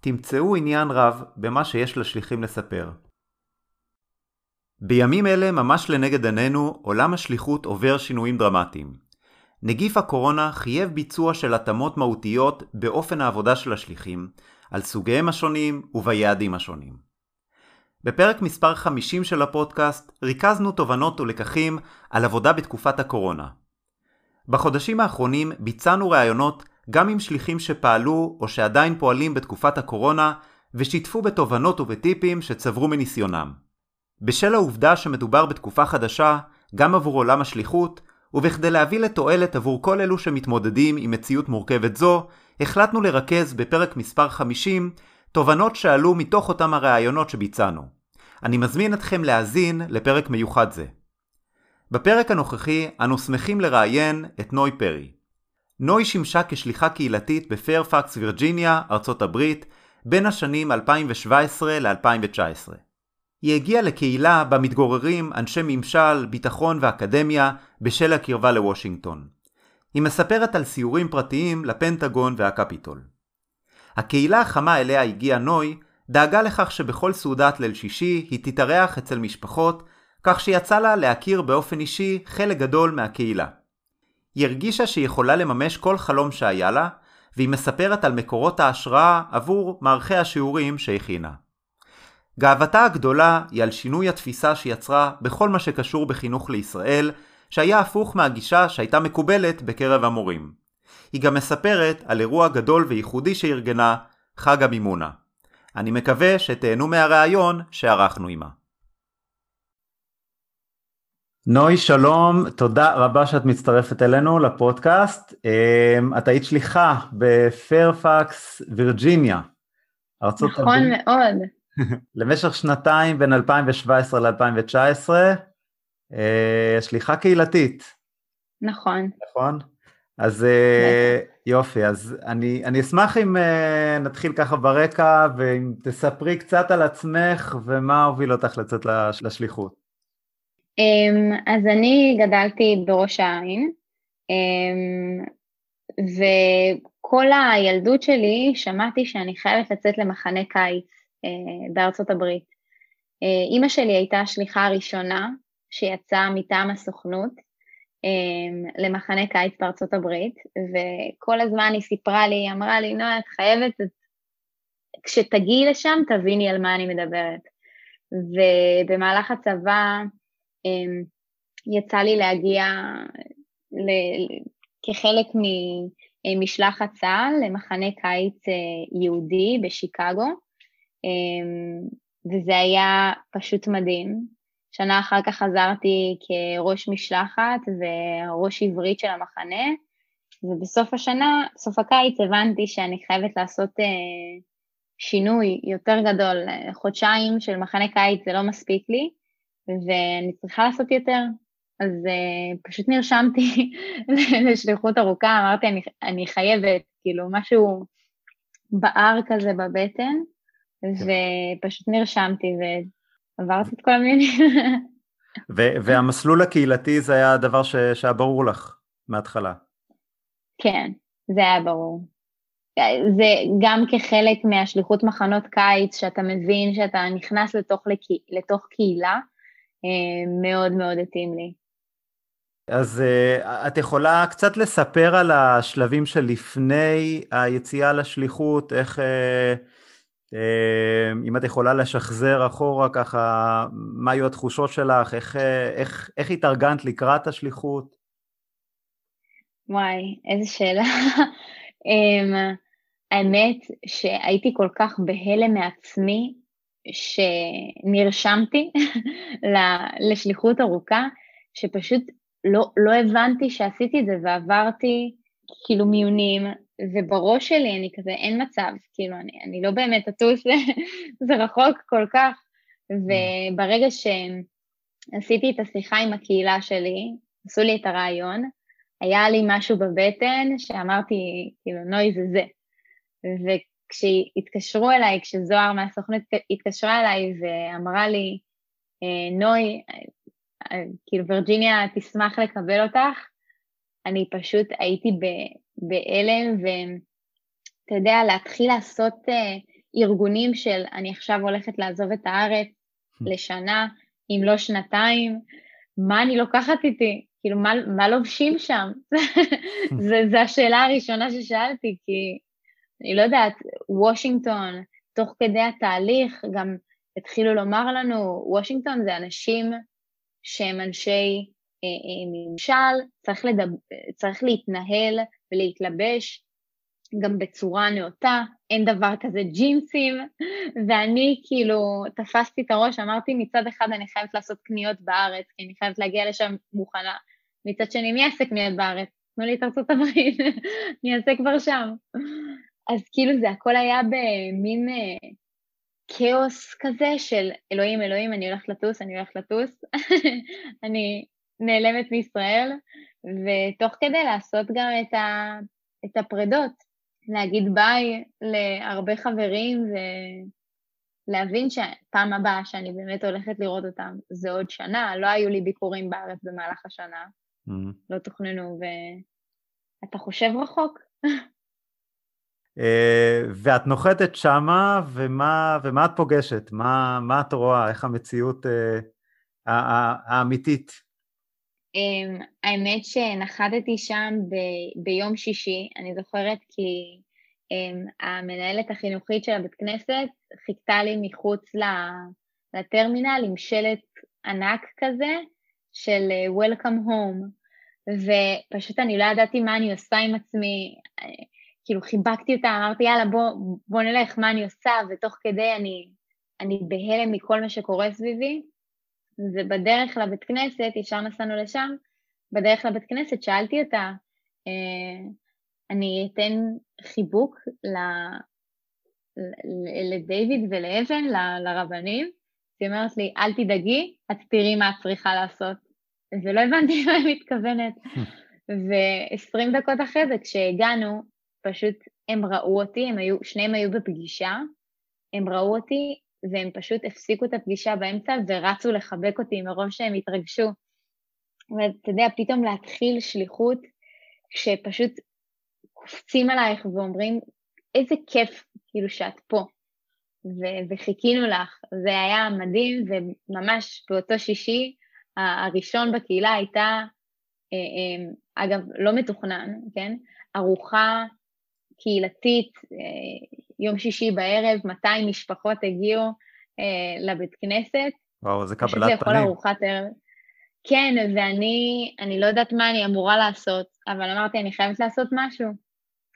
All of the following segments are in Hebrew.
תמצאו עניין רב במה שיש לשליחים לספר. בימים אלה ממש לנגד עינינו עולם השליחות עובר שינויים דרמטיים. נגיף הקורונה חייב ביצוע של התאמות מהותיות באופן העבודה של השליחים, על סוגיהם השונים וביעדים השונים. בפרק מספר 50 של הפודקאסט ריכזנו תובנות ולקחים על עבודה בתקופת הקורונה. בחודשים האחרונים ביצענו ראיונות גם עם שליחים שפעלו או שעדיין פועלים בתקופת הקורונה ושיתפו בתובנות ובטיפים שצברו מניסיונם. בשל העובדה שמדובר בתקופה חדשה, גם עבור עולם השליחות, ובכדי להביא לתועלת עבור כל אלו שמתמודדים עם מציאות מורכבת זו, החלטנו לרכז בפרק מספר 50 תובנות שעלו מתוך אותם הראיונות שביצענו. אני מזמין אתכם להאזין לפרק מיוחד זה. בפרק הנוכחי אנו שמחים לראיין את נוי פרי. נוי שימשה כשליחה קהילתית בפיירפקס וירג'יניה, ארצות הברית, בין השנים 2017 ל-2019. היא הגיעה לקהילה בה מתגוררים אנשי ממשל, ביטחון ואקדמיה בשל הקרבה לוושינגטון. היא מספרת על סיורים פרטיים לפנטגון והקפיטול. הקהילה החמה אליה הגיעה נוי דאגה לכך שבכל סעודת ליל שישי היא תתארח אצל משפחות, כך שיצא לה להכיר באופן אישי חלק גדול מהקהילה. היא הרגישה שהיא יכולה לממש כל חלום שהיה לה, והיא מספרת על מקורות ההשראה עבור מערכי השיעורים שהכינה. גאוותה הגדולה היא על שינוי התפיסה שיצרה בכל מה שקשור בחינוך לישראל, שהיה הפוך מהגישה שהייתה מקובלת בקרב המורים. היא גם מספרת על אירוע גדול וייחודי שארגנה, חג המימונה. אני מקווה שתהנו מהראיון שערכנו עימה. נוי, שלום, תודה רבה שאת מצטרפת אלינו לפודקאסט. אמ, את היית שליחה בפיירפקס, וירג'יניה, ארצות נכון הברית. נכון מאוד. למשך שנתיים בין 2017 ל-2019, אה, שליחה קהילתית. נכון. נכון? אז אה, יופי, אז אני, אני אשמח אם אה, נתחיל ככה ברקע, ואם תספרי קצת על עצמך ומה הוביל אותך לצאת לשליחות. אמ, אז אני גדלתי בראש העין, אמ, וכל הילדות שלי שמעתי שאני חייבת לצאת למחנה קיץ אה, בארצות הברית. אה, אימא שלי הייתה השליחה הראשונה שיצאה מטעם הסוכנות אמ, למחנה קיץ בארצות הברית, וכל הזמן היא סיפרה לי, היא אמרה לי, נועה, את חייבת, כשתגיעי לשם תביני על מה אני מדברת. ובמהלך הצבא יצא לי להגיע כחלק ממשלחת צה"ל למחנה קיץ אה, יהודי בשיקגו, אמ, וזה היה פשוט מדהים. שנה אחר כך חזרתי כראש משלחת וראש עברית של המחנה, ובסוף השנה, בסוף הקיץ, הבנתי שאני חייבת לעשות אה, שינוי יותר גדול. חודשיים של מחנה קיץ זה לא מספיק לי, ואני צריכה לעשות יותר. אז uh, פשוט נרשמתי לשליחות ארוכה, אמרתי, אני, אני חייבת, כאילו, משהו בער כזה בבטן, כן. ופשוט נרשמתי ועברתי את כל המילים. והמסלול הקהילתי זה היה הדבר שהיה ברור לך מההתחלה. כן, זה היה ברור. זה גם כחלק מהשליחות מחנות קיץ, שאתה מבין שאתה נכנס לתוך, לתוך קהילה, מאוד מאוד התאים לי. אז uh, את יכולה קצת לספר על השלבים שלפני היציאה לשליחות, איך, uh, uh, אם את יכולה לשחזר אחורה ככה, מה היו התחושות שלך, איך, איך, איך התארגנת לקראת השליחות? וואי, איזה שאלה. um, האמת שהייתי כל כך בהלם מעצמי, שנרשמתי לשליחות ארוכה, שפשוט לא, לא הבנתי שעשיתי את זה ועברתי כאילו מיונים, ובראש שלי אני כזה, אין מצב, כאילו, אני, אני לא באמת אטוס, זה רחוק כל כך. וברגע שעשיתי את השיחה עם הקהילה שלי, עשו לי את הרעיון, היה לי משהו בבטן שאמרתי, כאילו, נוי זה זה. וכשהתקשרו אליי, כשזוהר מהסוכנות התקשרה אליי ואמרה לי, אה, נוי, כאילו וירג'יניה תשמח לקבל אותך, אני פשוט הייתי בהלם, ואתה יודע, להתחיל לעשות uh, ארגונים של אני עכשיו הולכת לעזוב את הארץ hmm. לשנה, אם לא שנתיים, מה אני לוקחת איתי? כאילו, מה, מה לובשים שם? זו השאלה הראשונה ששאלתי, כי אני לא יודעת, וושינגטון, תוך כדי התהליך גם התחילו לומר לנו, וושינגטון זה אנשים שהם אנשי אה, אה, ממשל, צריך, לדבר, צריך להתנהל ולהתלבש גם בצורה נאותה, אין דבר כזה ג'ינסים, ואני כאילו תפסתי את הראש, אמרתי מצד אחד אני חייבת לעשות קניות בארץ, כי אני חייבת להגיע לשם מוכנה, מצד שני מי יעשה קניות בארץ? תנו לי את ארצות הברית, אני אעשה כבר שם. אז כאילו זה הכל היה במין אה, כאוס כזה של אלוהים, אלוהים, אני הולכת לטוס, אני הולכת לטוס, אני נעלמת מישראל, ותוך כדי לעשות גם את, ה, את הפרדות, להגיד ביי להרבה חברים ולהבין שפעם הבאה שאני באמת הולכת לראות אותם זה עוד שנה, לא היו לי ביקורים בארץ במהלך השנה, mm-hmm. לא תוכננו, ואתה חושב רחוק. אה, ואת נוחתת שמה, ומה, ומה את פוגשת? מה, מה את רואה? איך המציאות uh, האמיתית? Um, האמת שנחתתי שם ב, ביום שישי, אני זוכרת כי um, המנהלת החינוכית של הבית כנסת חיכתה לי מחוץ לטרמינל עם שלט ענק כזה של uh, Welcome Home, ופשוט אני לא ידעתי מה אני עושה עם עצמי. כאילו חיבקתי אותה, אמרתי יאללה בוא, בוא נלך, מה אני עושה, ותוך כדי אני, אני בהלם מכל מה שקורה סביבי, ובדרך לבית כנסת, ישר נסענו לשם, בדרך לבית כנסת שאלתי אותה, אה, אני אתן חיבוק ל, לדיוויד ולאבן, ל, לרבנים, היא אומרת לי, אל תדאגי, את תראי מה את צריכה לעשות. ולא הבנתי מה היא מתכוונת. ו-20 דקות אחרי זה, כשהגענו, פשוט הם ראו אותי, הם היו, שניהם היו בפגישה, הם ראו אותי והם פשוט הפסיקו את הפגישה באמצע ורצו לחבק אותי מרוב שהם התרגשו. ואתה יודע, פתאום להתחיל שליחות כשפשוט קופצים עלייך ואומרים, איזה כיף כאילו שאת פה, ו- וחיכינו לך. זה היה מדהים, וממש באותו שישי, הראשון בקהילה הייתה, אה, אה, אגב, לא מתוכנן, כן? ארוחה קהילתית, אה, יום שישי בערב 200 משפחות הגיעו אה, לבית כנסת. וואו, זה קבלת פנים. זה יכול ארוחת ערב. כן, ואני אני לא יודעת מה אני אמורה לעשות, אבל אמרתי, אני חייבת לעשות משהו.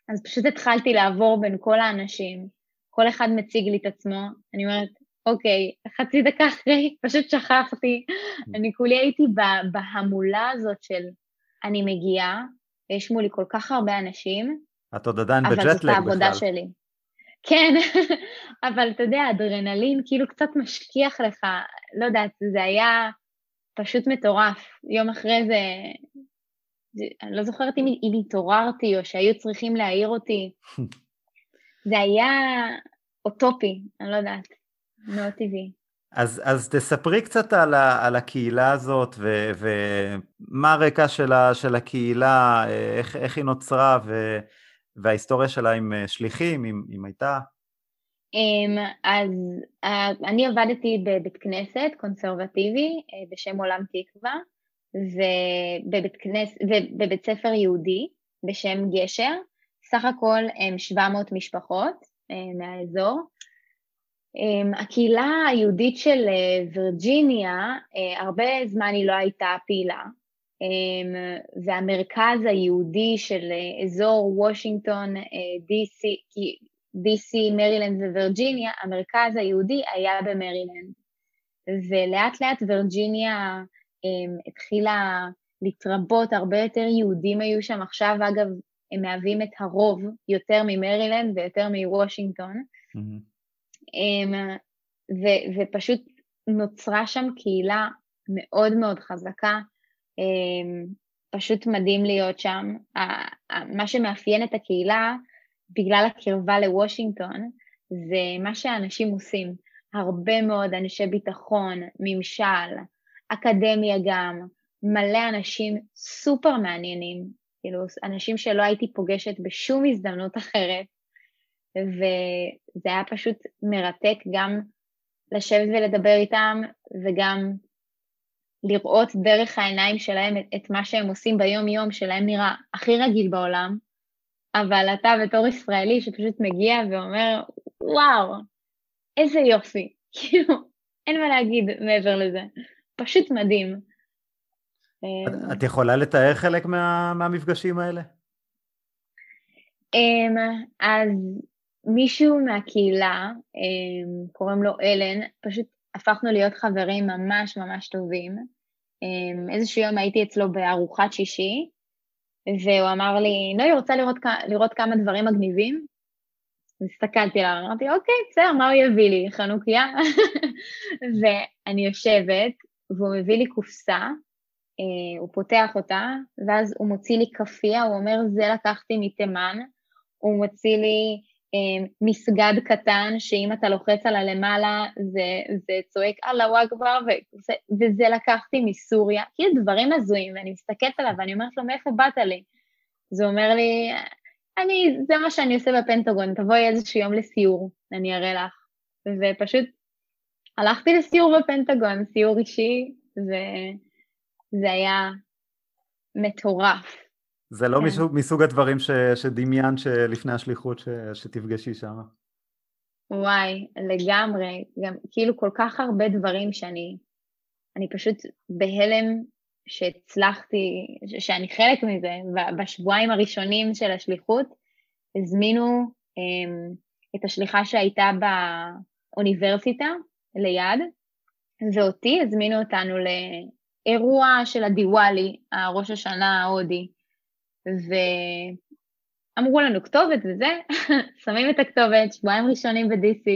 אז פשוט התחלתי לעבור בין כל האנשים, כל אחד מציג לי את עצמו, אני אומרת, אוקיי, חצי דקה אחרי, פשוט שכחתי. אני כולי הייתי בהמולה הזאת של אני מגיעה, יש מולי כל כך הרבה אנשים, את עוד עדיין בג'טלג בכלל. אבל זאת העבודה שלי. כן, אבל אתה יודע, אדרנלין כאילו קצת משכיח לך, לא יודעת, זה היה פשוט מטורף. יום אחרי זה, זה אני לא זוכרת אם, אם התעוררתי או שהיו צריכים להעיר אותי. זה היה אוטופי, אני לא יודעת, מאוד טבעי. אז, אז תספרי קצת על, ה, על הקהילה הזאת ו, ומה הרקע של, ה, של הקהילה, איך, איך היא נוצרה ו, וההיסטוריה שלה עם שליחים, אם, אם הייתה. אמ, אז אה, אני עבדתי בבית כנסת קונסרבטיבי אה, בשם עולם תקווה ובבית, כנס, ובבית ספר יהודי בשם גשר, סך הכל הם 700 משפחות אה, מהאזור. אמ, הקהילה היהודית של וירג'יניה, הרבה זמן היא לא הייתה פעילה, אמ, והמרכז היהודי של אזור וושינגטון, DC, DC, מרילנד ווירג'יניה, המרכז היהודי היה במרילנד. ולאט לאט וירג'יניה um, התחילה להתרבות, הרבה יותר יהודים היו שם, עכשיו אגב הם מהווים את הרוב יותר ממרילנד ויותר מוושינגטון. Mm-hmm. ו, ופשוט נוצרה שם קהילה מאוד מאוד חזקה, פשוט מדהים להיות שם. מה שמאפיין את הקהילה בגלל הקרבה לוושינגטון, זה מה שאנשים עושים. הרבה מאוד אנשי ביטחון, ממשל, אקדמיה גם, מלא אנשים סופר מעניינים, כאילו אנשים שלא הייתי פוגשת בשום הזדמנות אחרת, וזה היה פשוט מרתק גם לשבת ולדבר איתם וגם לראות דרך העיניים שלהם את, את מה שהם עושים ביום-יום, שלהם נראה הכי רגיל בעולם, אבל אתה בתור ישראלי שפשוט מגיע ואומר, וואו, איזה יופי, כאילו, אין מה להגיד מעבר לזה, פשוט מדהים. את יכולה לתאר חלק מה, מהמפגשים האלה? אמ, אז מישהו מהקהילה, אמ, קוראים לו אלן, פשוט הפכנו להיות חברים ממש ממש טובים. אמ, איזשהו יום הייתי אצלו בארוחת שישי, והוא אמר לי, נוי, רוצה לראות, לראות כמה דברים מגניבים? הסתכלתי עליו, אמרתי, אוקיי, בסדר, מה הוא יביא לי? חנוכיה? ואני יושבת, והוא מביא לי קופסה, אה, הוא פותח אותה, ואז הוא מוציא לי כאפיה, הוא אומר, זה לקחתי מתימן, הוא מוציא לי מסגד קטן, שאם אתה לוחץ על הלמעלה זה, זה צועק אללהו אכבר, וזה, וזה לקחתי מסוריה, כאילו דברים הזויים, ואני מסתכלת עליו ואני אומרת לו, מאיפה באת לי? אז הוא אומר לי, אני, זה מה שאני עושה בפנטגון, תבואי איזשהו יום לסיור, אני אראה לך. ופשוט הלכתי לסיור בפנטגון, סיור אישי, וזה היה מטורף. זה לא כן. מסוג, מסוג הדברים ש, שדמיינת שלפני השליחות ש, שתפגשי שם. וואי, לגמרי. גם כאילו כל כך הרבה דברים שאני אני פשוט בהלם שהצלחתי, שאני חלק מזה. בשבועיים הראשונים של השליחות הזמינו um, את השליחה שהייתה באוניברסיטה ליד, ואותי הזמינו אותנו לאירוע של הדיוואלי, הראש השנה ההודי. ואמרו לנו כתובת וזה, שמים את הכתובת, שבועיים ראשונים ב-DC,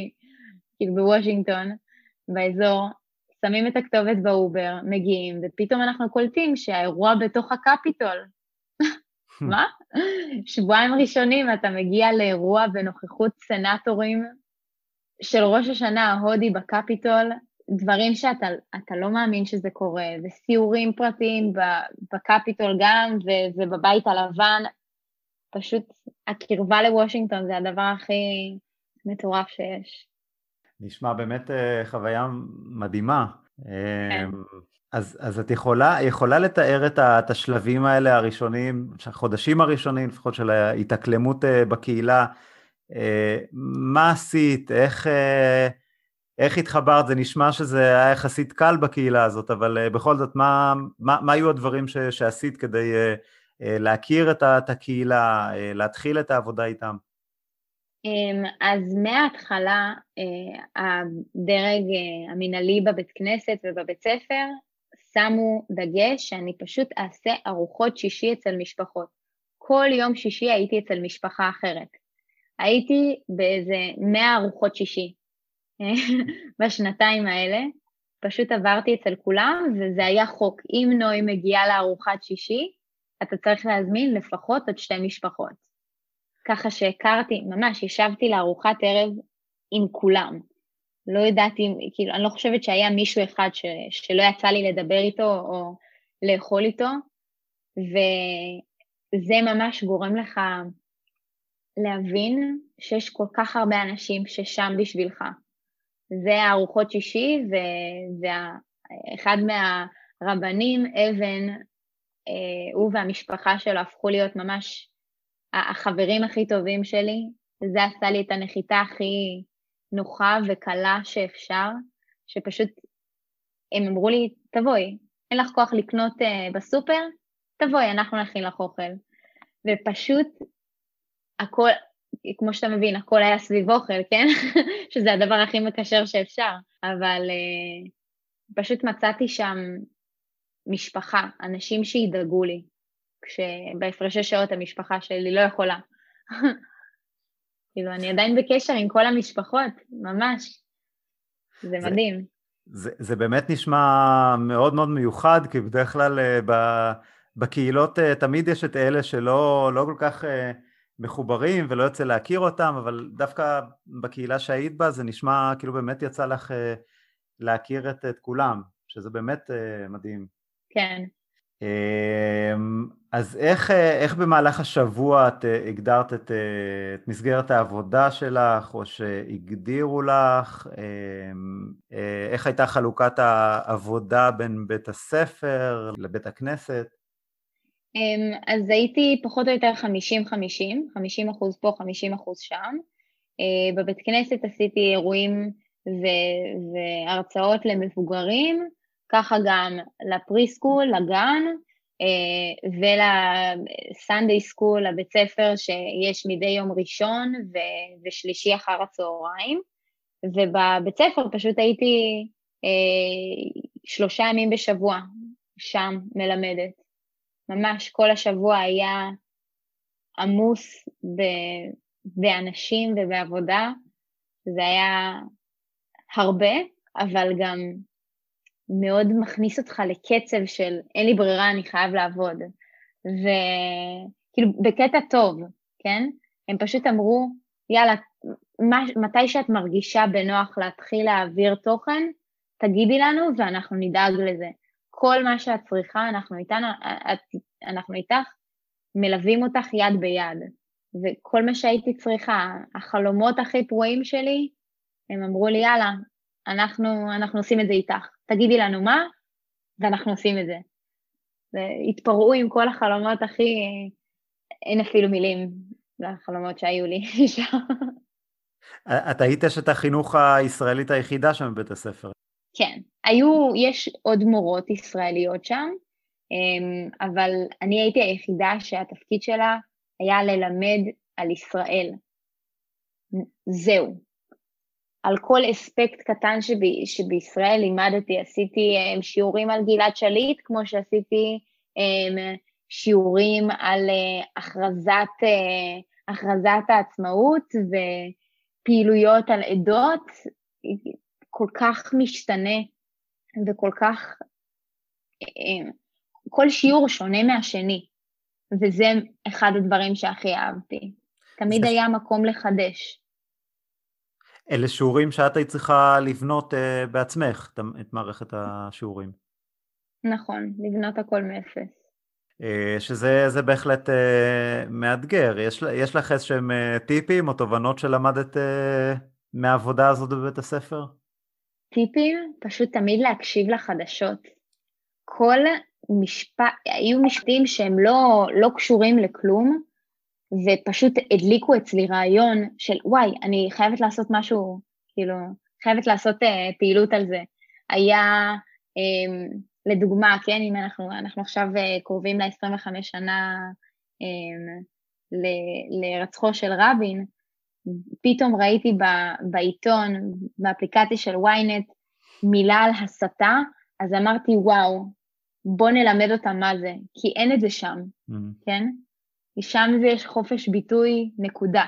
כאילו בוושינגטון, באזור, שמים את הכתובת באובר, מגיעים, ופתאום אנחנו קולטים שהאירוע בתוך הקפיטול. מה? שבועיים ראשונים אתה מגיע לאירוע בנוכחות סנטורים של ראש השנה ההודי בקפיטול, דברים שאתה לא מאמין שזה קורה, וסיורים פרטיים בקפיטול גם, ובבית הלבן, פשוט הקרבה לוושינגטון זה הדבר הכי מטורף שיש. נשמע באמת אה, חוויה מדהימה. כן. אמ, אז, אז את יכולה, יכולה לתאר את השלבים האלה הראשונים, החודשים הראשונים לפחות של ההתאקלמות אה, בקהילה, אה, מה עשית, איך... איך התחברת? זה נשמע שזה היה יחסית קל בקהילה הזאת, אבל uh, בכל זאת, מה, מה, מה היו הדברים ש, שעשית כדי uh, uh, להכיר את, את הקהילה, להתחיל את העבודה איתם? Um, אז מההתחלה, הדרג המינהלי בבית כנסת ובבית ספר שמו דגש שאני פשוט אעשה ארוחות שישי אצל משפחות. כל יום שישי הייתי אצל משפחה אחרת. הייתי באיזה 100 ארוחות שישי. בשנתיים האלה. פשוט עברתי אצל כולם, וזה היה חוק. אם נוי מגיעה לארוחת שישי, אתה צריך להזמין לפחות עוד שתי משפחות. ככה שהכרתי, ממש ישבתי לארוחת ערב עם כולם. לא ידעתי, כאילו, אני לא חושבת שהיה מישהו אחד ש, שלא יצא לי לדבר איתו או לאכול איתו, וזה ממש גורם לך להבין שיש כל כך הרבה אנשים ששם בשבילך. זה הארוחות שישי, ואחד מהרבנים, אבן, אה, הוא והמשפחה שלו הפכו להיות ממש החברים הכי טובים שלי. זה עשה לי את הנחיתה הכי נוחה וקלה שאפשר, שפשוט הם אמרו לי, תבואי, אין לך כוח לקנות uh, בסופר, תבואי, אנחנו נכין לך אוכל. ופשוט הכל, כמו שאתה מבין, הכל היה סביב אוכל, כן? שזה הדבר הכי מקשר שאפשר, אבל uh, פשוט מצאתי שם משפחה, אנשים שידאגו לי, כשבהפרשי שעות המשפחה שלי לא יכולה. כאילו, אני עדיין בקשר עם כל המשפחות, ממש. זה, מדהים. זה, זה באמת נשמע מאוד מאוד מיוחד, כי בדרך כלל uh, בקהילות uh, תמיד יש את אלה שלא לא כל כך מחוברים ולא יוצא להכיר אותם, אבל דווקא בקהילה שהיית בה זה נשמע כאילו באמת יצא לך uh, להכיר את, את כולם, שזה באמת uh, מדהים. כן. אמ, אז איך, איך במהלך השבוע את הגדרת את, את מסגרת העבודה שלך, או שהגדירו לך? אמ, איך הייתה חלוקת העבודה בין בית הספר לבית הכנסת? אמ, אז הייתי פחות או יותר 50-50, 50 אחוז פה, 50 אחוז שם. אה, בבית כנסת עשיתי אירועים והרצאות למבוגרים, ככה גם לפריסקול, לגן, אה, ולסנדיי סקול, לבית ספר שיש מדי יום ראשון ושלישי אחר הצהריים. ובבית ספר פשוט הייתי אה, שלושה ימים בשבוע שם מלמדת. ממש כל השבוע היה עמוס באנשים ובעבודה. זה היה הרבה, אבל גם מאוד מכניס אותך לקצב של אין לי ברירה, אני חייב לעבוד. וכאילו, בקטע טוב, כן? הם פשוט אמרו, יאללה, מה, מתי שאת מרגישה בנוח להתחיל להעביר תוכן, תגידי לנו ואנחנו נדאג לזה. כל מה שאת צריכה, אנחנו, איתנו, את, אנחנו איתך, מלווים אותך יד ביד. וכל מה שהייתי צריכה, החלומות הכי פרועים שלי, הם אמרו לי, יאללה, אנחנו, אנחנו עושים את זה איתך. תגידי לנו מה, ואנחנו עושים את זה. והתפרעו עם כל החלומות הכי, אין אפילו מילים לחלומות שהיו לי שם. את היית אשת החינוך הישראלית היחידה שם בבית הספר. כן, היו, יש עוד מורות ישראליות שם, אמ, אבל אני הייתי היחידה שהתפקיד שלה היה ללמד על ישראל. זהו. על כל אספקט קטן שב, שבישראל לימדתי, עשיתי um, שיעורים על גלעד שליט, כמו שעשיתי um, שיעורים על uh, הכרזת, uh, הכרזת העצמאות ופעילויות על עדות, כל כך משתנה וכל כך, um, כל שיעור שונה מהשני, וזה אחד הדברים שהכי אהבתי. תמיד זה... היה מקום לחדש. אלה שיעורים שאת היית צריכה לבנות uh, בעצמך, את מערכת השיעורים. נכון, לבנות הכל מאפס. Uh, שזה בהחלט uh, מאתגר. יש, יש לך איזשהם uh, טיפים או תובנות שלמדת uh, מהעבודה הזאת בבית הספר? טיפים? פשוט תמיד להקשיב לחדשות. כל משפט, היו משפטים שהם לא, לא קשורים לכלום, ופשוט הדליקו אצלי רעיון של וואי, אני חייבת לעשות משהו, כאילו, חייבת לעשות uh, פעילות על זה. היה, um, לדוגמה, כן, אם אנחנו, אנחנו עכשיו uh, קרובים ל-25 שנה um, להירצחו של רבין, פתאום ראיתי ב, בעיתון, באפליקציה של ynet, מילה על הסתה, אז אמרתי, וואו, בוא נלמד אותם מה זה, כי אין את זה שם, mm-hmm. כן? שם זה יש חופש ביטוי, נקודה.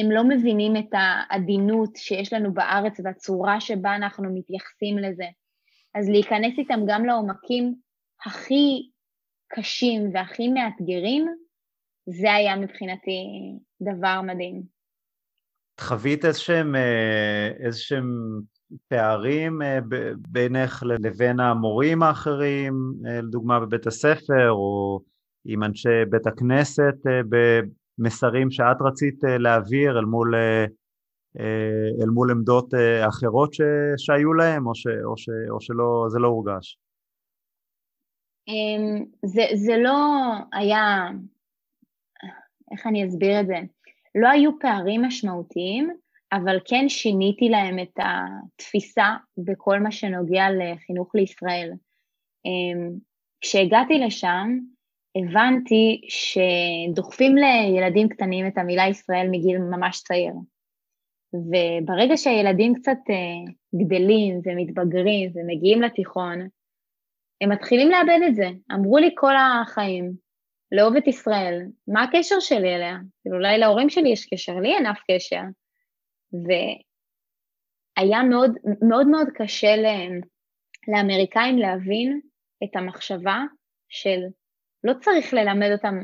הם לא מבינים את העדינות שיש לנו בארץ והצורה שבה אנחנו מתייחסים לזה. אז להיכנס איתם גם לעומקים הכי קשים והכי מאתגרים, זה היה מבחינתי דבר מדהים. חווית איזשהם, איזשהם פערים בינך לבין המורים האחרים, לדוגמה בבית הספר, או עם אנשי בית הכנסת במסרים שאת רצית להעביר אל מול, אל מול עמדות אחרות ש, שהיו להם, או, ש, או, ש, או שזה לא הורגש? אמ, זה, זה לא היה, איך אני אסביר את זה? לא היו פערים משמעותיים, אבל כן שיניתי להם את התפיסה בכל מה שנוגע לחינוך לישראל. אמ, כשהגעתי לשם, הבנתי שדוחפים לילדים קטנים את המילה ישראל מגיל ממש צעיר. וברגע שהילדים קצת אה, גדלים ומתבגרים ומגיעים לתיכון, הם מתחילים לאבד את זה. אמרו לי כל החיים, לאהוב את ישראל, מה הקשר שלי אליה? כאילו אולי להורים שלי יש קשר, לי אין אף קשר. והיה מאוד מאוד, מאוד קשה להם, לאמריקאים להבין את המחשבה של לא צריך ללמד אותם,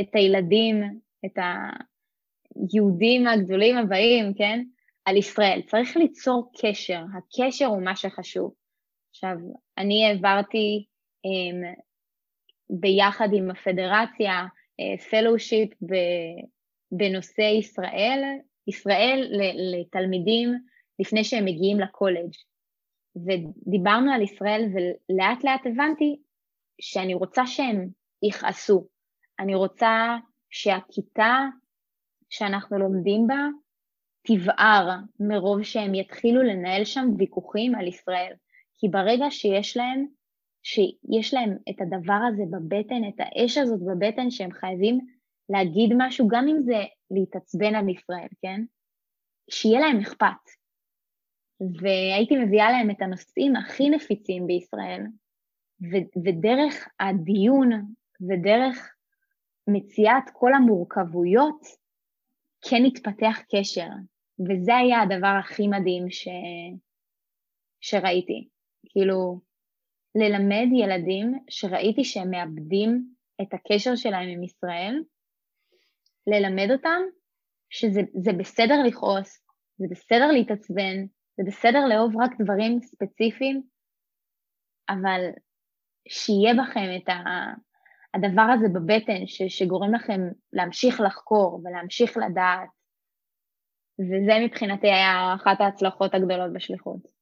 את הילדים, את היהודים הגדולים הבאים, כן? על ישראל. צריך ליצור קשר, הקשר הוא מה שחשוב. עכשיו, אני העברתי um, ביחד עם הפדרציה פלושיפ uh, בנושא ישראל, ישראל לתלמידים לפני שהם מגיעים לקולג'. ודיברנו על ישראל ולאט לאט הבנתי שאני רוצה שהם יכעסו. אני רוצה שהכיתה שאנחנו לומדים בה תבער מרוב שהם יתחילו לנהל שם ויכוחים על ישראל. כי ברגע שיש להם, שיש להם את הדבר הזה בבטן, את האש הזאת בבטן שהם חייבים להגיד משהו, גם אם זה להתעצבן על ישראל, כן? שיהיה להם אכפת. והייתי מביאה להם את הנושאים הכי נפיצים בישראל, ו- ודרך הדיון ודרך מציאת כל המורכבויות, כן התפתח קשר, וזה היה הדבר הכי מדהים ש... שראיתי. כאילו, ללמד ילדים שראיתי שהם מאבדים את הקשר שלהם עם ישראל, ללמד אותם שזה בסדר לכעוס, זה בסדר להתעצבן, זה בסדר לאהוב רק דברים ספציפיים, אבל שיהיה בכם את הדבר הזה בבטן ש, שגורם לכם להמשיך לחקור ולהמשיך לדעת, וזה מבחינתי היה אחת ההצלחות הגדולות בשליחות.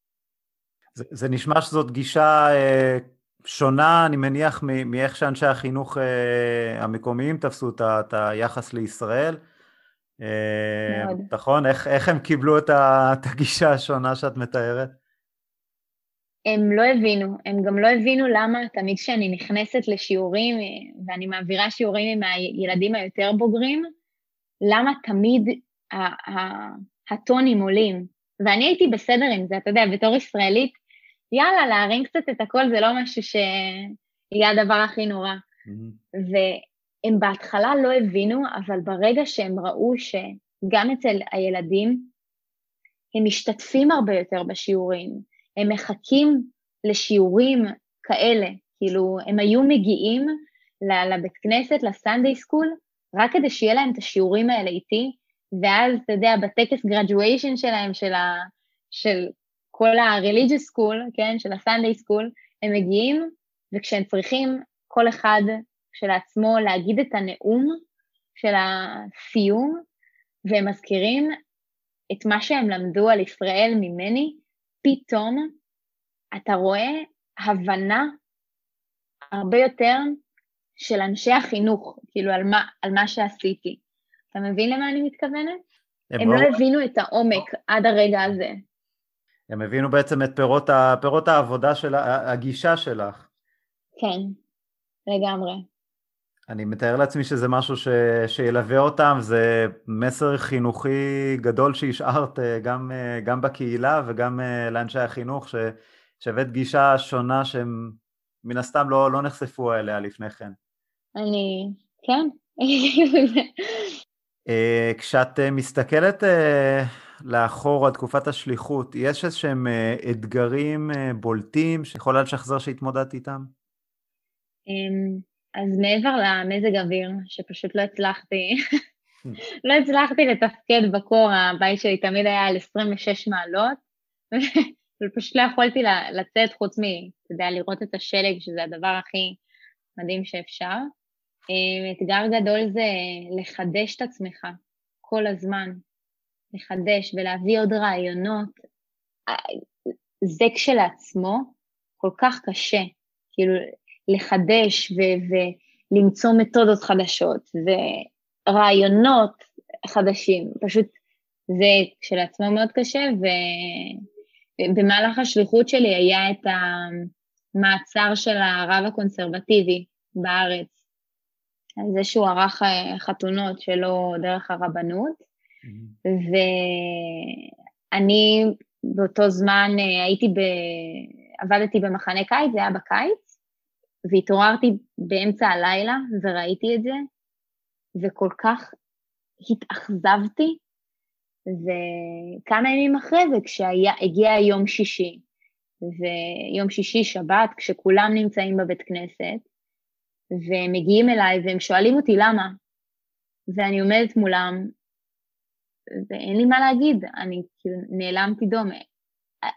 זה, זה נשמע שזאת גישה אה, שונה, אני מניח, מאיך שאנשי החינוך אה, המקומיים תפסו את, היחס לישראל. אה. נכון? איך, איך הם קיבלו את, ה, את הגישה השונה שאת מתארת? הם לא הבינו, הם גם לא הבינו למה תמיד כשאני נכנסת לשיעורים ואני מעבירה שיעורים עם הילדים היותר בוגרים, למה תמיד הטונים עולים. ואני הייתי בסדר עם זה, אתה יודע, בתור ישראלית, יאללה, להרים קצת את הכל זה לא משהו שיהיה הדבר הכי נורא. Mm-hmm. והם בהתחלה לא הבינו, אבל ברגע שהם ראו שגם אצל הילדים, הם משתתפים הרבה יותר בשיעורים, הם מחכים לשיעורים כאלה, כאילו, הם היו מגיעים לבית כנסת, לסנדיי סקול, רק כדי שיהיה להם את השיעורים האלה איתי, ואז, אתה יודע, בטקס גרדואיישן שלהם, של, ה, של כל ה-religious school, כן, של ה-Sunday school, הם מגיעים, וכשהם צריכים כל אחד כשלעצמו להגיד את הנאום של הסיום, והם מזכירים את מה שהם למדו על ישראל ממני, פתאום אתה רואה הבנה הרבה יותר של אנשי החינוך, כאילו על מה, על מה שעשיתי. אתה מבין למה אני מתכוונת? הם, הם לא, הבינו את העומק עד הרגע הזה. הם הבינו בעצם את פירות, ה, פירות העבודה של הגישה שלך. כן, לגמרי. אני מתאר לעצמי שזה משהו ש, שילווה אותם, זה מסר חינוכי גדול שהשארת אה, גם, אה, גם בקהילה וגם אה, לאנשי החינוך, ש, שהבאת גישה שונה שהם מן הסתם לא, לא נחשפו אליה לפני כן. אני, כן. כשאת מסתכלת לאחור על תקופת השליחות, יש איזשהם אתגרים בולטים שיכולה לשחזר שהתמודדת איתם? אמ, אז מעבר למזג אוויר, שפשוט לא הצלחתי לא הצלחתי לתפקד בקור, הבית שלי תמיד היה על 26 מעלות, ופשוט לא יכולתי לצאת חוץ מ, אתה יודע, לראות את השלג, שזה הדבר הכי מדהים שאפשר. אה, אתגר גדול זה לחדש את עצמך כל הזמן, לחדש ולהביא עוד רעיונות. אה, זה כשלעצמו כל כך קשה, כאילו לחדש ו- ולמצוא מתודות חדשות ורעיונות חדשים, פשוט זה כשלעצמו מאוד קשה, ובמהלך השליחות שלי היה את המעצר של הרב הקונסרבטיבי בארץ, על זה שהוא ערך אה, חתונות שלו דרך הרבנות, mm-hmm. ואני באותו זמן אה, הייתי ב... עבדתי במחנה קיץ, זה היה בקיץ, והתעוררתי באמצע הלילה וראיתי את זה, וכל כך התאכזבתי, וכמה ימים אחרי זה, כשהגיע יום שישי, ויום שישי שבת, כשכולם נמצאים בבית כנסת, והם מגיעים אליי והם שואלים אותי למה, ואני עומדת מולם, ואין לי מה להגיד, אני כאילו נעלמתי דומה.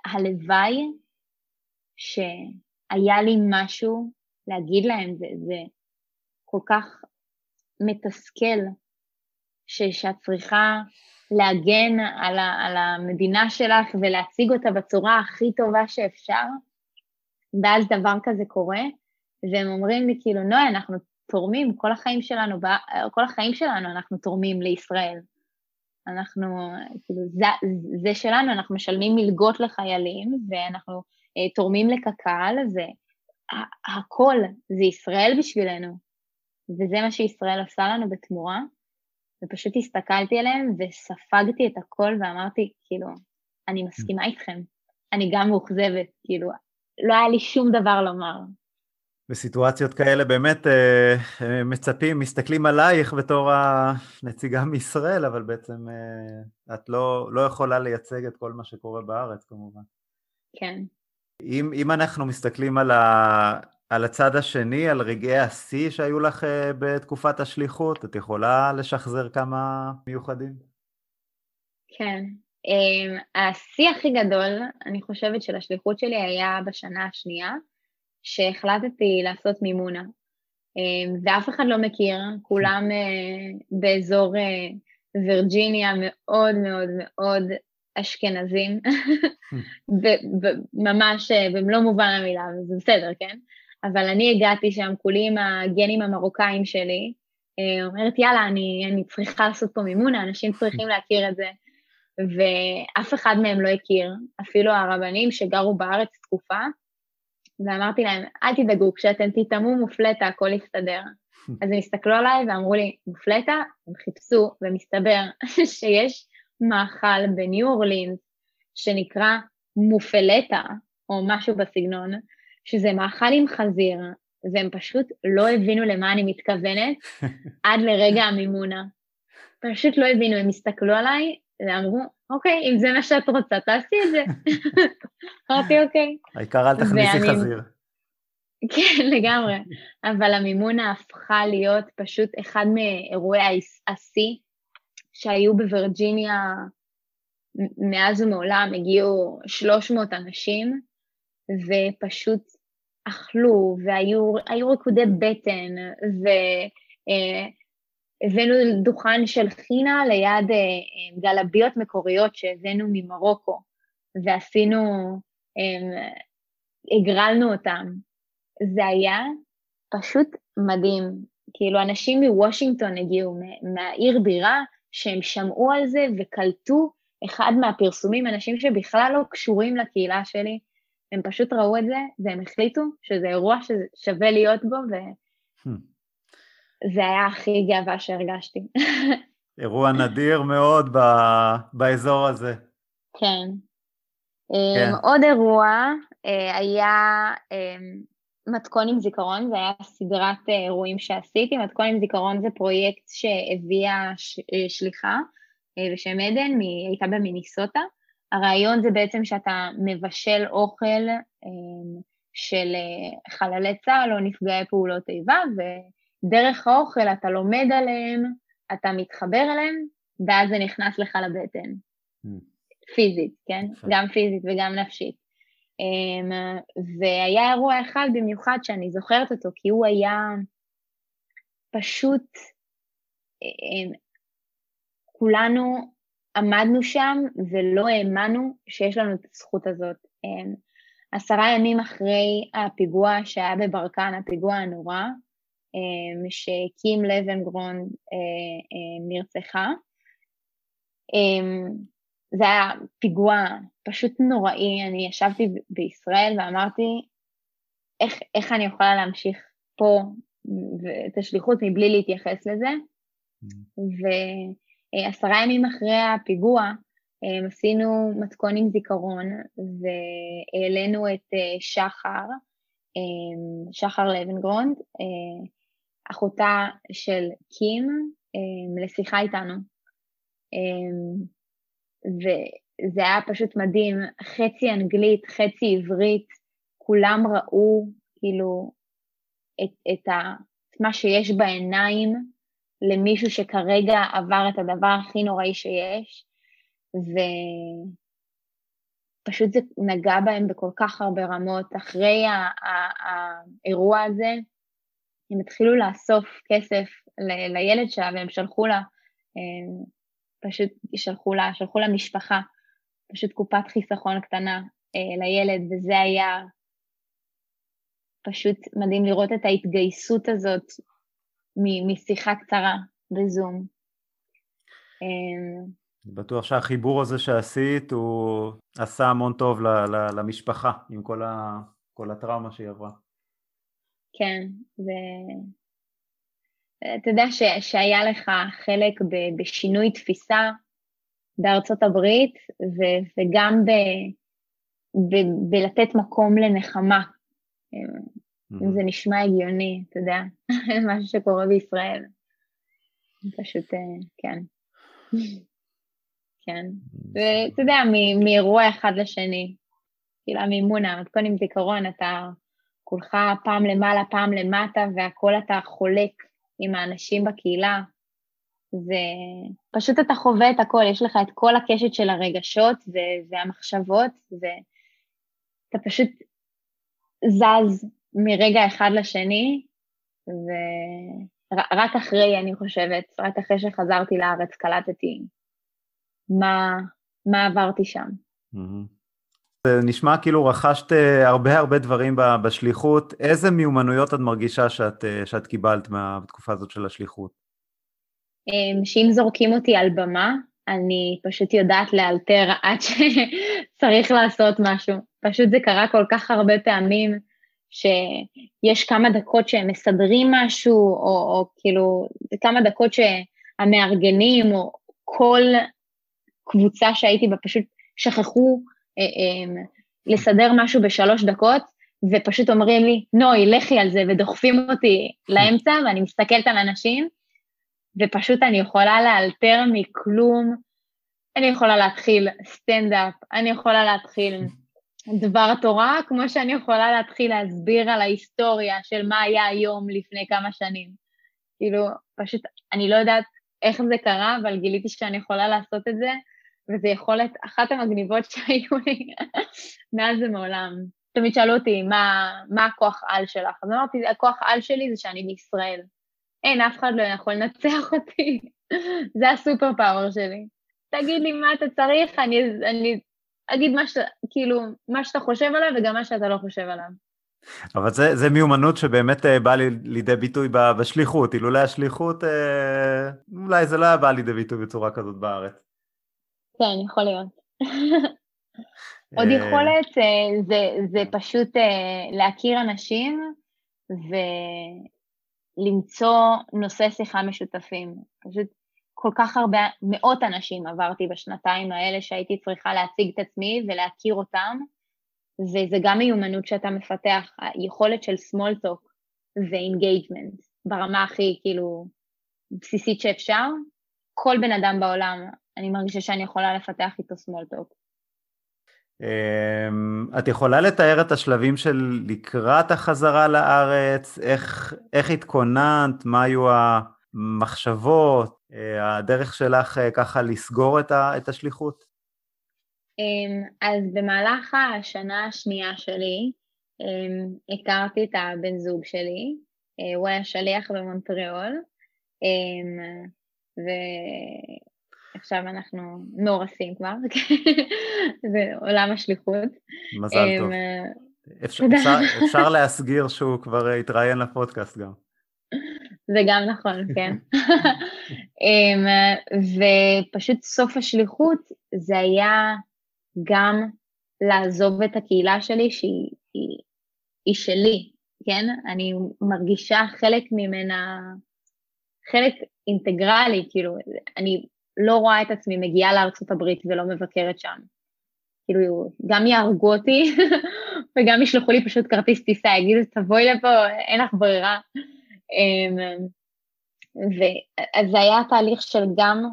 הלוואי שהיה לי משהו להגיד להם, זה, זה כל כך מתסכל ש, שאת צריכה להגן על, ה, על המדינה שלך ולהציג אותה בצורה הכי טובה שאפשר, ואז דבר כזה קורה, והם אומרים לי כאילו, נועה, אנחנו תורמים, כל החיים שלנו, כל החיים שלנו אנחנו תורמים לישראל. אנחנו, כאילו, זה, זה שלנו, אנחנו משלמים מלגות לחיילים, ואנחנו אה, תורמים לקק"ל, זה הכל, זה ישראל בשבילנו, וזה מה שישראל עושה לנו בתמורה, ופשוט הסתכלתי עליהם וספגתי את הכל ואמרתי, כאילו, אני מסכימה איתכם, אני גם מאוכזבת, כאילו, לא היה לי שום דבר לומר. בסיטואציות כאלה באמת אה, אה, מצפים, מסתכלים עלייך בתור הנציגה מישראל, אבל בעצם אה, את לא, לא יכולה לייצג את כל מה שקורה בארץ כמובן. כן. אם, אם אנחנו מסתכלים על, ה, על הצד השני, על רגעי השיא שהיו לך בתקופת השליחות, את יכולה לשחזר כמה מיוחדים? כן. השיא הכי גדול, אני חושבת, של השליחות שלי היה בשנה השנייה. שהחלטתי לעשות מימונה, אמ, ואף אחד לא מכיר, כולם אה, באזור אה, וירג'יניה מאוד מאוד מאוד אשכנזים, ממש אה, במלוא מובן המילה, וזה בסדר, כן? אבל אני הגעתי שם כולי עם הגנים המרוקאים שלי, אומרת, יאללה, אני, אני צריכה לעשות פה מימונה, אנשים צריכים להכיר את זה. ואף אחד מהם לא הכיר, אפילו הרבנים שגרו בארץ תקופה, ואמרתי להם, אל תדאגו, כשאתם תטעמו מופלטה הכל יסתדר. אז הם הסתכלו עליי ואמרו לי, מופלטה? הם חיפשו, ומסתבר שיש מאכל בניו אורלינס שנקרא מופלטה, או משהו בסגנון, שזה מאכל עם חזיר, והם פשוט לא הבינו למה אני מתכוונת עד לרגע המימונה. פשוט לא הבינו, הם הסתכלו עליי ואמרו, אוקיי, אם זה מה שאת רוצה, תעשי את זה. אמרתי, אוקיי. העיקר אל תכניסי חזיר. כן, לגמרי. אבל המימונה הפכה להיות פשוט אחד מאירועי השיא שהיו בווירג'יניה מאז ומעולם, הגיעו 300 אנשים, ופשוט אכלו, והיו ריקודי בטן, ו... הבאנו דוכן של חינה ליד אה, אה, גלביות מקוריות שהבאנו ממרוקו, ועשינו, אה, הגרלנו אותם. זה היה פשוט מדהים. כאילו, אנשים מוושינגטון הגיעו, מהעיר בירה, שהם שמעו על זה וקלטו אחד מהפרסומים, אנשים שבכלל לא קשורים לקהילה שלי, הם פשוט ראו את זה והם החליטו שזה אירוע ששווה להיות בו, ו... Hmm. זה היה הכי גאווה שהרגשתי. אירוע נדיר מאוד ב... באזור הזה. כן. כן. Um, עוד אירוע uh, היה um, מתכון עם זיכרון, זה היה סדרת uh, אירועים שעשיתי. מתכון עם זיכרון זה פרויקט שהביאה ש... uh, שליחה בשם עדן, היא הייתה במיניסוטה. הרעיון זה בעצם שאתה מבשל אוכל um, של חללי צה"ל או נפגעי פעולות איבה, ו... דרך האוכל אתה לומד עליהם, אתה מתחבר אליהם, ואז זה נכנס לך לבטן. Mm. פיזית, כן? גם פיזית וגם נפשית. אמ, והיה אירוע אחד במיוחד שאני זוכרת אותו, כי הוא היה פשוט, אמ, כולנו עמדנו שם ולא האמנו שיש לנו את הזכות הזאת. אמ, עשרה ימים אחרי הפיגוע שהיה בברקן, הפיגוע הנורא, שקים לבנגרון אה, אה, נרצחה, זה היה פיגוע פשוט נוראי, אני ישבתי בישראל ואמרתי, איך, איך אני יכולה להמשיך פה את השליחות מבלי להתייחס לזה? ועשרה ימים אחרי הפיגוע אה, עשינו מתכון עם זיכרון והעלינו את אה, שחר, אה, שחר לבנגרונד, אחותה של קים, לשיחה איתנו. וזה היה פשוט מדהים, חצי אנגלית, חצי עברית, כולם ראו כאילו את, את, ה, את מה שיש בעיניים למישהו שכרגע עבר את הדבר הכי נוראי שיש, ופשוט זה נגע בהם בכל כך הרבה רמות. אחרי האירוע הזה, הם התחילו לאסוף כסף ל, לילד שלה והם שלחו לה אה, פשוט שלחו לה, שלחו למשפחה, פשוט קופת חיסכון קטנה אה, לילד, וזה היה פשוט מדהים לראות את ההתגייסות הזאת משיחה קצרה בזום. אה, בטוח שהחיבור הזה שעשית הוא עשה המון טוב למשפחה עם כל, ה, כל הטראומה שהיא עברה. כן, זה, אתה יודע ש, שהיה לך חלק ב, בשינוי תפיסה בארצות הברית ו, וגם ב, ב, בלתת מקום לנחמה. Mm-hmm. אם זה נשמע הגיוני, אתה יודע, משהו שקורה בישראל. פשוט, אה, כן. כן. ואתה יודע, מאירוע אחד לשני, כאילו המימונה, מתכון עם זיכרון, אתה כולך פעם למעלה, פעם למטה, והכל אתה חולק עם האנשים בקהילה, ופשוט אתה חווה את הכל, יש לך את כל הקשת של הרגשות והמחשבות, ואתה פשוט זז מרגע אחד לשני, ורק אחרי, אני חושבת, רק אחרי שחזרתי לארץ קלטתי מה, מה עברתי שם. זה נשמע כאילו רכשת אה, הרבה הרבה דברים בשליחות, איזה מיומנויות את מרגישה שאת, אה, שאת קיבלת בתקופה הזאת של השליחות? אמ, שאם זורקים אותי על במה, אני פשוט יודעת לאלתר עד שצריך לעשות משהו. פשוט זה קרה כל כך הרבה פעמים, שיש כמה דקות שהם מסדרים משהו, או, או כאילו, כמה דקות שהמארגנים, או כל קבוצה שהייתי בה פשוט שכחו לסדר משהו בשלוש דקות, ופשוט אומרים לי, נוי, לכי על זה, ודוחפים אותי לאמצע, ואני מסתכלת על אנשים, ופשוט אני יכולה לאלתר מכלום. אני יכולה להתחיל סטנדאפ, אני יכולה להתחיל דבר תורה, כמו שאני יכולה להתחיל להסביר על ההיסטוריה של מה היה היום לפני כמה שנים. כאילו, פשוט, אני לא יודעת איך זה קרה, אבל גיליתי שאני יכולה לעשות את זה, וזו יכולת אחת המגניבות שהיו לי מאז ומעולם. תמיד שאלו אותי, מה, מה הכוח על שלך? אז אמרתי, הכוח על שלי זה שאני בישראל. אין, אף אחד לא יכול לנצח אותי. זה הסופר פאוור שלי. תגיד לי מה אתה צריך, אני, אני אגיד מה שאתה, כאילו, מה שאתה חושב עליו וגם מה שאתה לא חושב עליו. אבל זה, זה מיומנות שבאמת אה, באה לי, לידי ביטוי בשליחות, אילולא השליחות, אה, אולי זה לא היה בא לידי ביטוי בצורה כזאת בארץ. כן, יכול להיות. עוד אה, יכולת אה, זה, זה פשוט אה, להכיר אנשים ולמצוא נושא שיחה משותפים. פשוט כל כך הרבה, מאות אנשים עברתי בשנתיים האלה שהייתי צריכה להציג את עצמי ולהכיר אותם, וזה גם מיומנות שאתה מפתח, היכולת של small talk ו-engagement ברמה הכי כאילו בסיסית שאפשר. כל בן אדם בעולם אני מרגישה שאני יכולה לפתח איתו small talk. אמ, את יכולה לתאר את השלבים של לקראת החזרה לארץ, איך, איך התכוננת, מה היו המחשבות, הדרך שלך ככה לסגור את השליחות? אמ, אז במהלך השנה השנייה שלי אמ, הכרתי את הבן זוג שלי, הוא היה שליח במונטריאול, אמ, ועכשיו אנחנו מאורסים כבר, זה עולם השליחות. מזל טוב. אפשר, אפשר, אפשר להסגיר שהוא כבר התראיין לפודקאסט גם. זה גם נכון, כן. ופשוט סוף השליחות זה היה גם לעזוב את הקהילה שלי שהיא היא, היא שלי, כן? אני מרגישה חלק ממנה, חלק אינטגרלי, כאילו, אני לא רואה את עצמי מגיעה לארצות הברית ולא מבקרת שם. כאילו, גם יהרגו אותי וגם ישלחו לי פשוט כרטיס טיסה, יגידו, תבואי לפה, אין לך ברירה. אמ, ואז זה היה תהליך של גם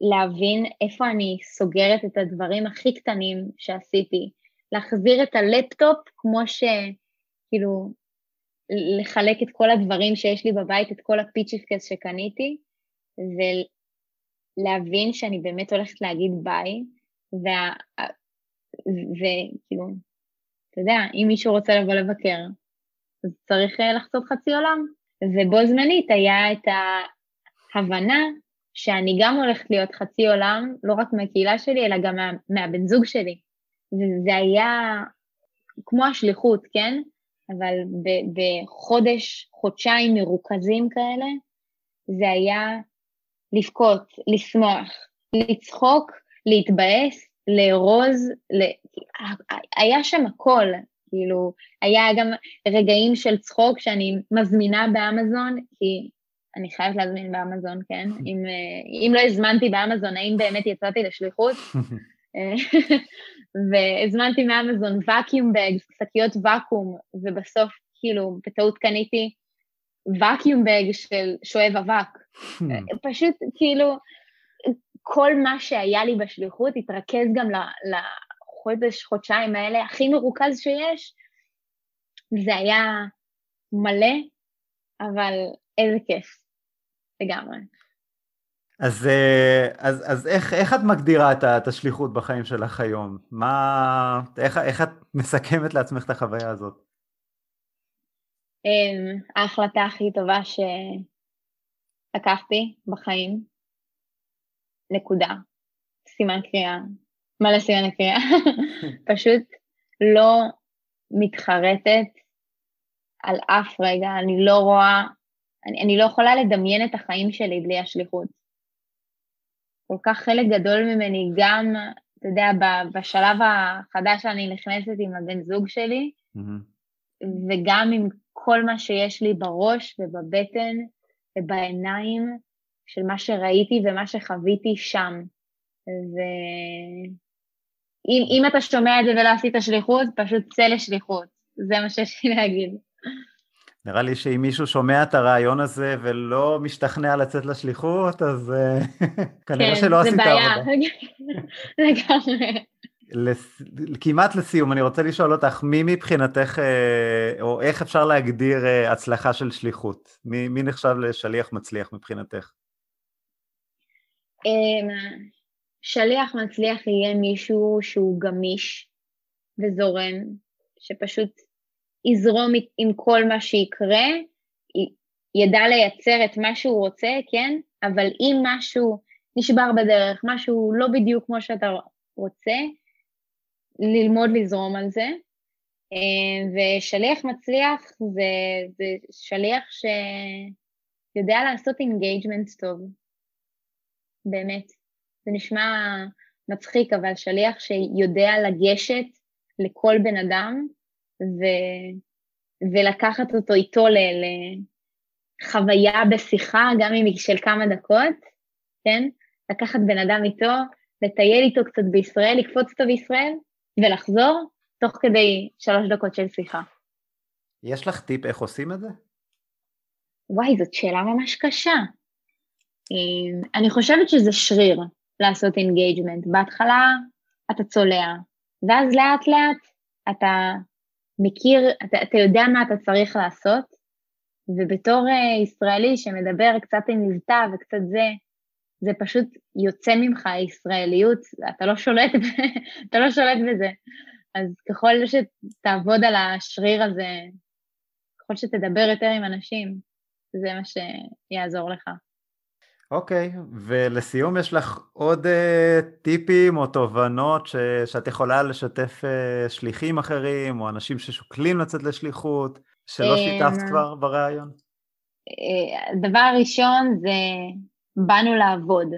להבין איפה אני סוגרת את הדברים הכי קטנים שעשיתי, להחזיר את הלפטופ כמו ש... כאילו, לחלק את כל הדברים שיש לי בבית, את כל הפיצ'יפקס שקניתי, ולהבין שאני באמת הולכת להגיד ביי. וכאילו, אתה יודע, אם מישהו רוצה לבוא לבקר, אז צריך אה, לחצות חצי עולם. ובו זמנית היה את ההבנה שאני גם הולכת להיות חצי עולם, לא רק מהקהילה שלי, אלא גם מה, מהבן זוג שלי. וזה היה כמו השליחות, כן? אבל בחודש, חודשיים מרוכזים כאלה, זה היה לבכות, לשמוח, לצחוק, להתבאס, לארוז, ל... היה שם הכל, כאילו, היה גם רגעים של צחוק שאני מזמינה באמזון, כי אני חייבת להזמין באמזון, כן? אם, אה, אם לא הזמנתי באמזון, האם באמת יצאתי לשליחות? אה, והזמנתי מאמזון ואקיום בגס, שקיות ואקום, ובסוף, כאילו, בטעות קניתי ואקיום בג של שואב אבק. אה, פשוט, כאילו, כל מה שהיה לי בשליחות התרכז גם לחודש, חודשיים האלה, הכי מרוכז שיש. זה היה מלא, אבל איזה כיף. לגמרי. אז, אה, אז, אז איך, איך את מגדירה את, את השליחות בחיים שלך היום? מה, איך, איך את מסכמת לעצמך את החוויה הזאת? אמ, ההחלטה הכי טובה שלקחתי בחיים, נקודה, סימן קריאה, מלא סימן קריאה, פשוט לא מתחרטת על אף רגע, אני לא רואה אני, אני לא יכולה לדמיין את החיים שלי בלי השליחות. כל כך חלק גדול ממני, גם, אתה יודע, בשלב החדש שאני נכנסת עם הבן זוג שלי, mm-hmm. וגם עם כל מה שיש לי בראש ובבטן ובעיניים של מה שראיתי ומה שחוויתי שם. ואם אתה שומע את זה ולא עשית שליחות, פשוט צא לשליחות. זה מה שיש לי להגיד. נראה לי שאם מישהו שומע את הרעיון הזה ולא משתכנע לצאת לשליחות, אז אה, כנראה כן, שלא עשית עבודה. כן, זה בעיה, לגמרי. לס... כמעט לסיום, אני רוצה לשאול אותך, מי מבחינתך, אה, או איך אפשר להגדיר אה, הצלחה של שליחות? מי, מי נחשב לשליח מצליח מבחינתך? אמ, שליח מצליח יהיה מישהו שהוא גמיש וזורם, שפשוט יזרום עם כל מה שיקרה, ידע לייצר את מה שהוא רוצה, כן? אבל אם משהו נשבר בדרך, משהו לא בדיוק כמו שאתה רוצה, ללמוד לזרום על זה. אה, ושליח מצליח זה, זה שליח שיודע לעשות engagement טוב, באמת. זה נשמע מצחיק, אבל שליח שיודע לגשת לכל בן אדם ו, ולקחת אותו איתו ל, לחוויה בשיחה, גם אם היא של כמה דקות, כן? לקחת בן אדם איתו, לטייל איתו קצת בישראל, לקפוץ אותו בישראל, ולחזור תוך כדי שלוש דקות של שיחה. יש לך טיפ איך עושים את זה? וואי, זאת שאלה ממש קשה. אני חושבת שזה שריר לעשות engagement. בהתחלה אתה צולע, ואז לאט לאט אתה מכיר, אתה, אתה יודע מה אתה צריך לעשות, ובתור uh, ישראלי שמדבר קצת עם מבטא וקצת זה, זה פשוט יוצא ממך הישראליות, אתה לא שולט, אתה לא שולט בזה. אז ככל שתעבוד על השריר הזה, ככל שתדבר יותר עם אנשים, זה מה שיעזור לך. אוקיי, okay, ולסיום יש לך עוד uh, טיפים או תובנות ש, שאת יכולה לשתף uh, שליחים אחרים או אנשים ששוקלים לצאת לשליחות, שלא שיתפת כבר בריאיון? הדבר הראשון זה באנו לעבוד,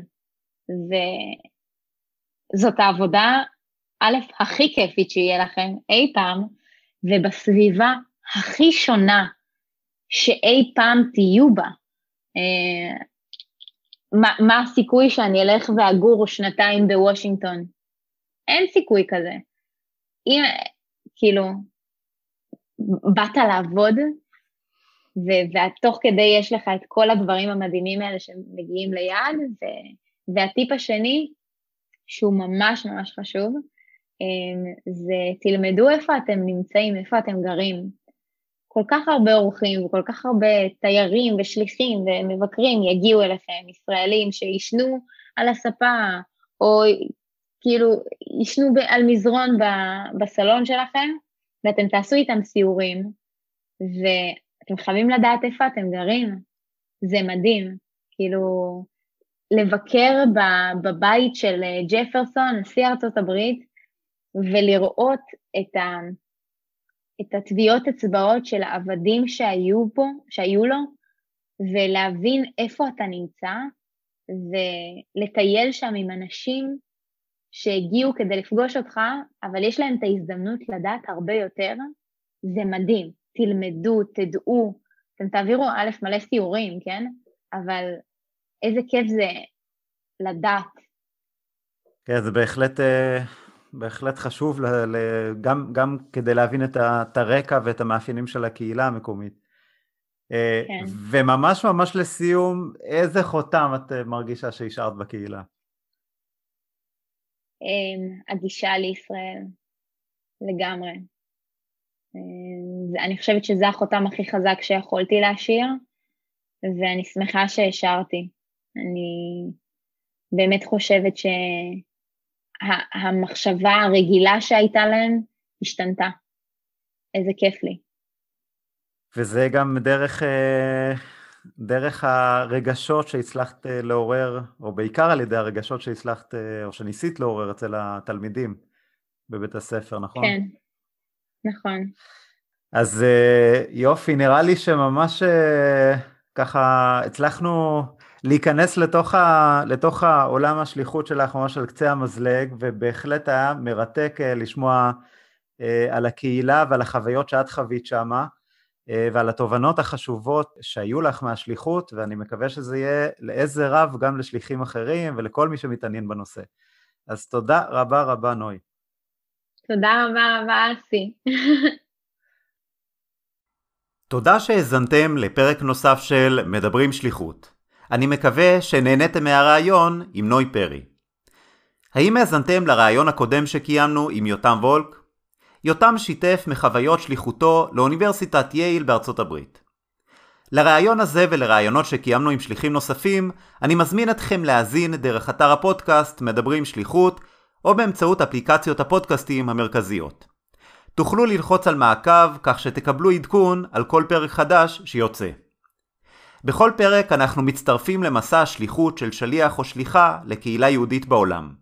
וזאת העבודה, א', הכי כיפית שיהיה לכם אי פעם, ובסביבה הכי שונה שאי פעם תהיו בה. אה, מה, מה הסיכוי שאני אלך ואגור שנתיים בוושינגטון? אין סיכוי כזה. אם, כאילו, באת לעבוד, ותוך כדי יש לך את כל הדברים המדהימים האלה שמגיעים ליד, ו- והטיפ השני, שהוא ממש ממש חשוב, אמ, זה תלמדו איפה אתם נמצאים, איפה אתם גרים. כל כך הרבה אורחים וכל כך הרבה תיירים ושליחים ומבקרים יגיעו אליכם, ישראלים שישנו על הספה, או כאילו ישנו על מזרון בסלון שלכם, ואתם תעשו איתם סיורים, אתם חייבים לדעת איפה אתם גרים, זה מדהים. כאילו, לבקר בבית של אה, ג'פרסון, נשיא ארצות הברית, ולראות את, ה, את הטביעות אצבעות של העבדים שהיו פה, שהיו לו, ולהבין איפה אתה נמצא, ולטייל שם עם אנשים שהגיעו כדי לפגוש אותך, אבל יש להם את ההזדמנות לדעת הרבה יותר, זה מדהים. תלמדו, תדעו, אתם תעבירו א' מלא סיורים, כן? אבל איזה כיף זה לדעת. כן, זה בהחלט, אה, בהחלט חשוב, גם, גם כדי להבין את הרקע ואת המאפיינים של הקהילה המקומית. אה, כן. וממש ממש לסיום, איזה חותם את אה, מרגישה שהשארת בקהילה? אמ, הגישה לישראל, לגמרי. אני חושבת שזה החותם הכי חזק שיכולתי להשאיר, ואני שמחה שהשארתי. אני באמת חושבת שהמחשבה שה, הרגילה שהייתה להם השתנתה. איזה כיף לי. וזה גם דרך, אה, דרך הרגשות שהצלחת אה, לעורר, או בעיקר על ידי הרגשות שהצלחת, אה, או שניסית לעורר אצל התלמידים בבית הספר, נכון? כן, נכון. אז אה, יופי, נראה לי שממש אה, ככה הצלחנו להיכנס לתוך, ה, לתוך העולם השליחות שלך ממש על קצה המזלג, ובהחלט היה מרתק אה, לשמוע על הקהילה ועל החוויות שאת חווית שמה, ועל התובנות החשובות שהיו לך מהשליחות, ואני מקווה שזה יהיה לעזר רב גם לשליחים אחרים ולכל מי שמתעניין בנושא. אז תודה רבה רבה, נוי. תודה רבה רבה, אסי. תודה שהאזנתם לפרק נוסף של מדברים שליחות. אני מקווה שנהניתם מהרעיון עם נוי פרי. האם האזנתם לרעיון הקודם שקיימנו עם יותם וולק? יותם שיתף מחוויות שליחותו לאוניברסיטת יייל בארצות הברית. לרעיון הזה ולרעיונות שקיימנו עם שליחים נוספים, אני מזמין אתכם להאזין דרך אתר הפודקאסט מדברים שליחות, או באמצעות אפליקציות הפודקאסטים המרכזיות. תוכלו ללחוץ על מעקב כך שתקבלו עדכון על כל פרק חדש שיוצא. בכל פרק אנחנו מצטרפים למסע השליחות של שליח או שליחה לקהילה יהודית בעולם.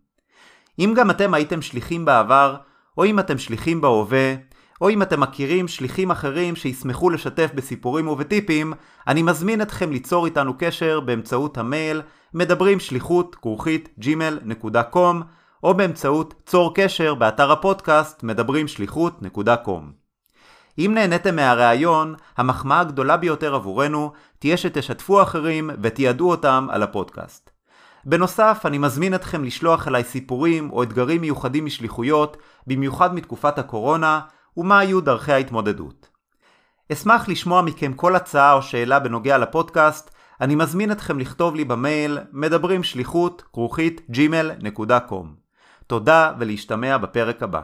אם גם אתם הייתם שליחים בעבר, או אם אתם שליחים בהווה, או אם אתם מכירים שליחים אחרים שישמחו לשתף בסיפורים ובטיפים, אני מזמין אתכם ליצור איתנו קשר באמצעות המייל מדברים שליחות כרוכית gmail.com או באמצעות צור קשר באתר הפודקאסט מדברים שליחות.com. אם נהניתם מהראיון, המחמאה הגדולה ביותר עבורנו תהיה שתשתפו אחרים ותיעדו אותם על הפודקאסט. בנוסף, אני מזמין אתכם לשלוח אליי סיפורים או אתגרים מיוחדים משליחויות, במיוחד מתקופת הקורונה, ומה היו דרכי ההתמודדות. אשמח לשמוע מכם כל הצעה או שאלה בנוגע לפודקאסט, אני מזמין אתכם לכתוב לי במייל מדברים שליחות כרוכית gmail.com. תודה ולהשתמע בפרק הבא.